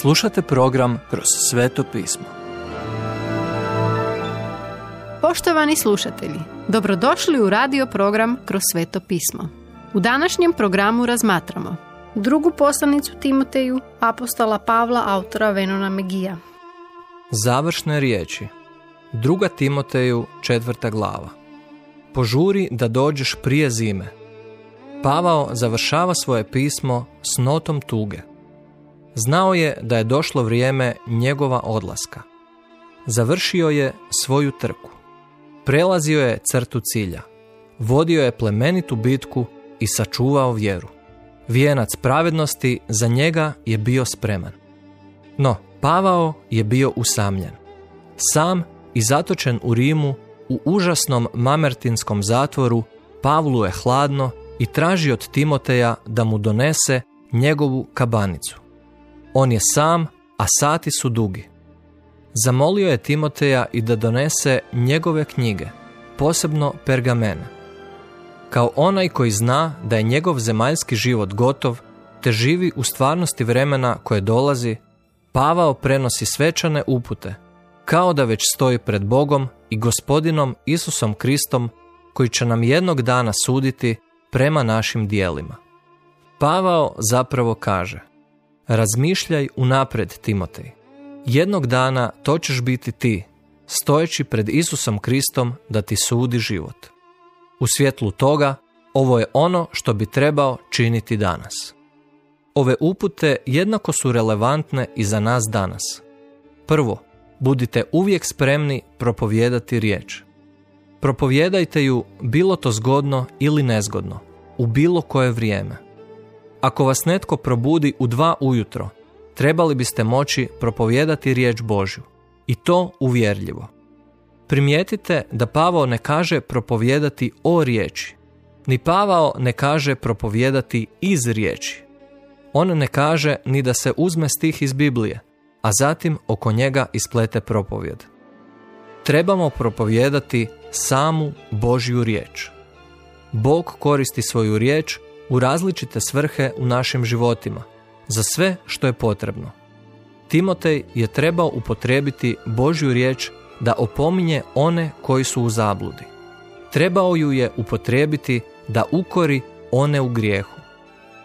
Slušate program Kroz sveto pismo. Poštovani slušatelji, dobrodošli u radio program Kroz sveto pismo. U današnjem programu razmatramo drugu poslanicu Timoteju, apostola Pavla, autora Venona Megija. Završne riječi. Druga Timoteju, četvrta glava. Požuri da dođeš prije zime. Pavao završava svoje pismo s notom tuge. Znao je da je došlo vrijeme njegova odlaska. Završio je svoju trku. Prelazio je crtu cilja. Vodio je plemenitu bitku i sačuvao vjeru. Vijenac pravednosti za njega je bio spreman. No, Pavao je bio usamljen. Sam i zatočen u Rimu u užasnom mamertinskom zatvoru Pavlu je hladno i traži od Timoteja da mu donese njegovu kabanicu. On je sam, a sati su dugi. Zamolio je Timoteja i da donese njegove knjige, posebno pergamene. Kao onaj koji zna da je njegov zemaljski život gotov, te živi u stvarnosti vremena koje dolazi, Pavao prenosi svečane upute, kao da već stoji pred Bogom i gospodinom Isusom Kristom, koji će nam jednog dana suditi prema našim dijelima. Pavao zapravo kaže – Razmišljaj unapred, Timotej. Jednog dana to ćeš biti ti, stojeći pred Isusom Kristom da ti sudi život. U svjetlu toga, ovo je ono što bi trebao činiti danas. Ove upute jednako su relevantne i za nas danas. Prvo, budite uvijek spremni propovijedati riječ. Propovijedajte ju bilo to zgodno ili nezgodno, u bilo koje vrijeme. Ako vas netko probudi u dva ujutro, trebali biste moći propovijedati riječ Božju. I to uvjerljivo. Primijetite da Pavao ne kaže propovijedati o riječi. Ni Pavao ne kaže propovijedati iz riječi. On ne kaže ni da se uzme stih iz Biblije, a zatim oko njega isplete propovjed. Trebamo propovijedati samu Božju riječ. Bog koristi svoju riječ u različite svrhe u našim životima, za sve što je potrebno. Timotej je trebao upotrijebiti Božju riječ da opominje one koji su u zabludi. Trebao ju je upotrijebiti da ukori one u grijehu.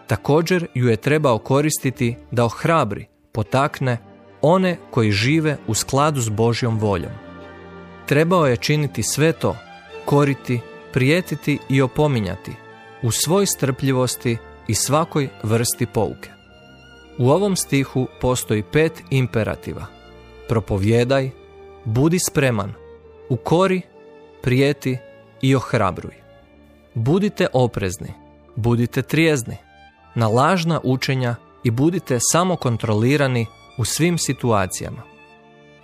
Također ju je trebao koristiti da ohrabri, potakne one koji žive u skladu s Božjom voljom. Trebao je činiti sve to, koriti, prijetiti i opominjati, u svoj strpljivosti i svakoj vrsti pouke. U ovom stihu postoji pet imperativa. Propovjedaj, budi spreman, ukori, prijeti i ohrabruj. Budite oprezni, budite trijezni, na lažna učenja i budite samo kontrolirani u svim situacijama.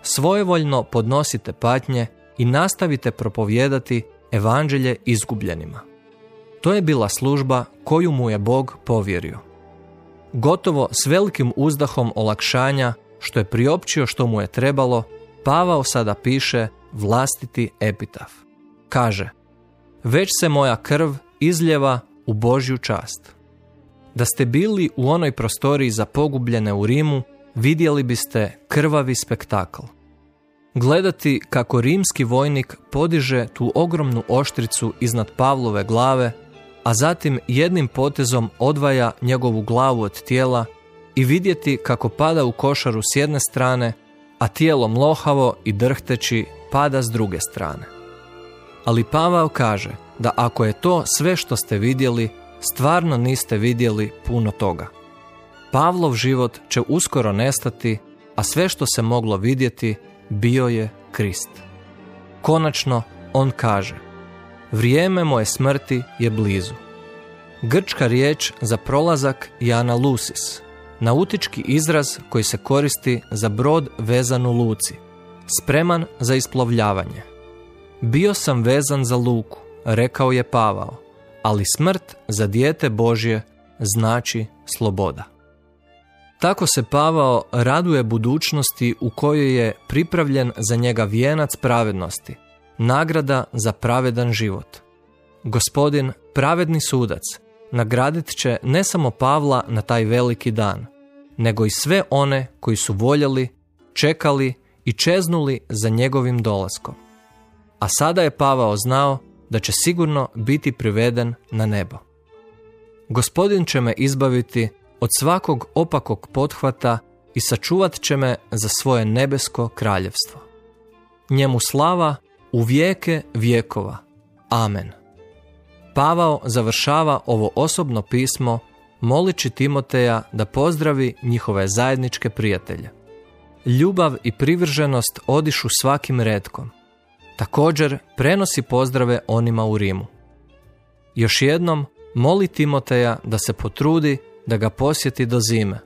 Svojevoljno podnosite patnje i nastavite propovijedati evanđelje izgubljenima. To je bila služba koju mu je Bog povjerio. Gotovo s velikim uzdahom olakšanja što je priopćio što mu je trebalo, Pavao sada piše vlastiti epitaf. Kaže, već se moja krv izljeva u Božju čast. Da ste bili u onoj prostoriji za pogubljene u Rimu, vidjeli biste krvavi spektakl. Gledati kako rimski vojnik podiže tu ogromnu oštricu iznad Pavlove glave a zatim jednim potezom odvaja njegovu glavu od tijela i vidjeti kako pada u košaru s jedne strane, a tijelo mlohavo i drhteći pada s druge strane. Ali Pavao kaže da ako je to sve što ste vidjeli, stvarno niste vidjeli puno toga. Pavlov život će uskoro nestati, a sve što se moglo vidjeti bio je Krist. Konačno, on kaže Vrijeme moje smrti je blizu. Grčka riječ za prolazak je analusis, nautički izraz koji se koristi za brod vezan u luci, spreman za isplovljavanje. Bio sam vezan za luku, rekao je Pavao, ali smrt za dijete Božje znači sloboda. Tako se Pavao raduje budućnosti u kojoj je pripravljen za njega vijenac pravednosti – nagrada za pravedan život. Gospodin, pravedni sudac, nagradit će ne samo Pavla na taj veliki dan, nego i sve one koji su voljeli, čekali i čeznuli za njegovim dolaskom. A sada je Pavao znao da će sigurno biti priveden na nebo. Gospodin će me izbaviti od svakog opakog pothvata i sačuvat će me za svoje nebesko kraljevstvo. Njemu slava u vijeke vijekova. Amen. Pavao završava ovo osobno pismo molići Timoteja da pozdravi njihove zajedničke prijatelje. Ljubav i privrženost odišu svakim redkom. Također prenosi pozdrave onima u Rimu. Još jednom moli Timoteja da se potrudi da ga posjeti do zime.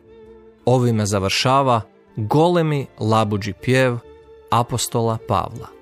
Ovime završava golemi labuđi pjev apostola Pavla.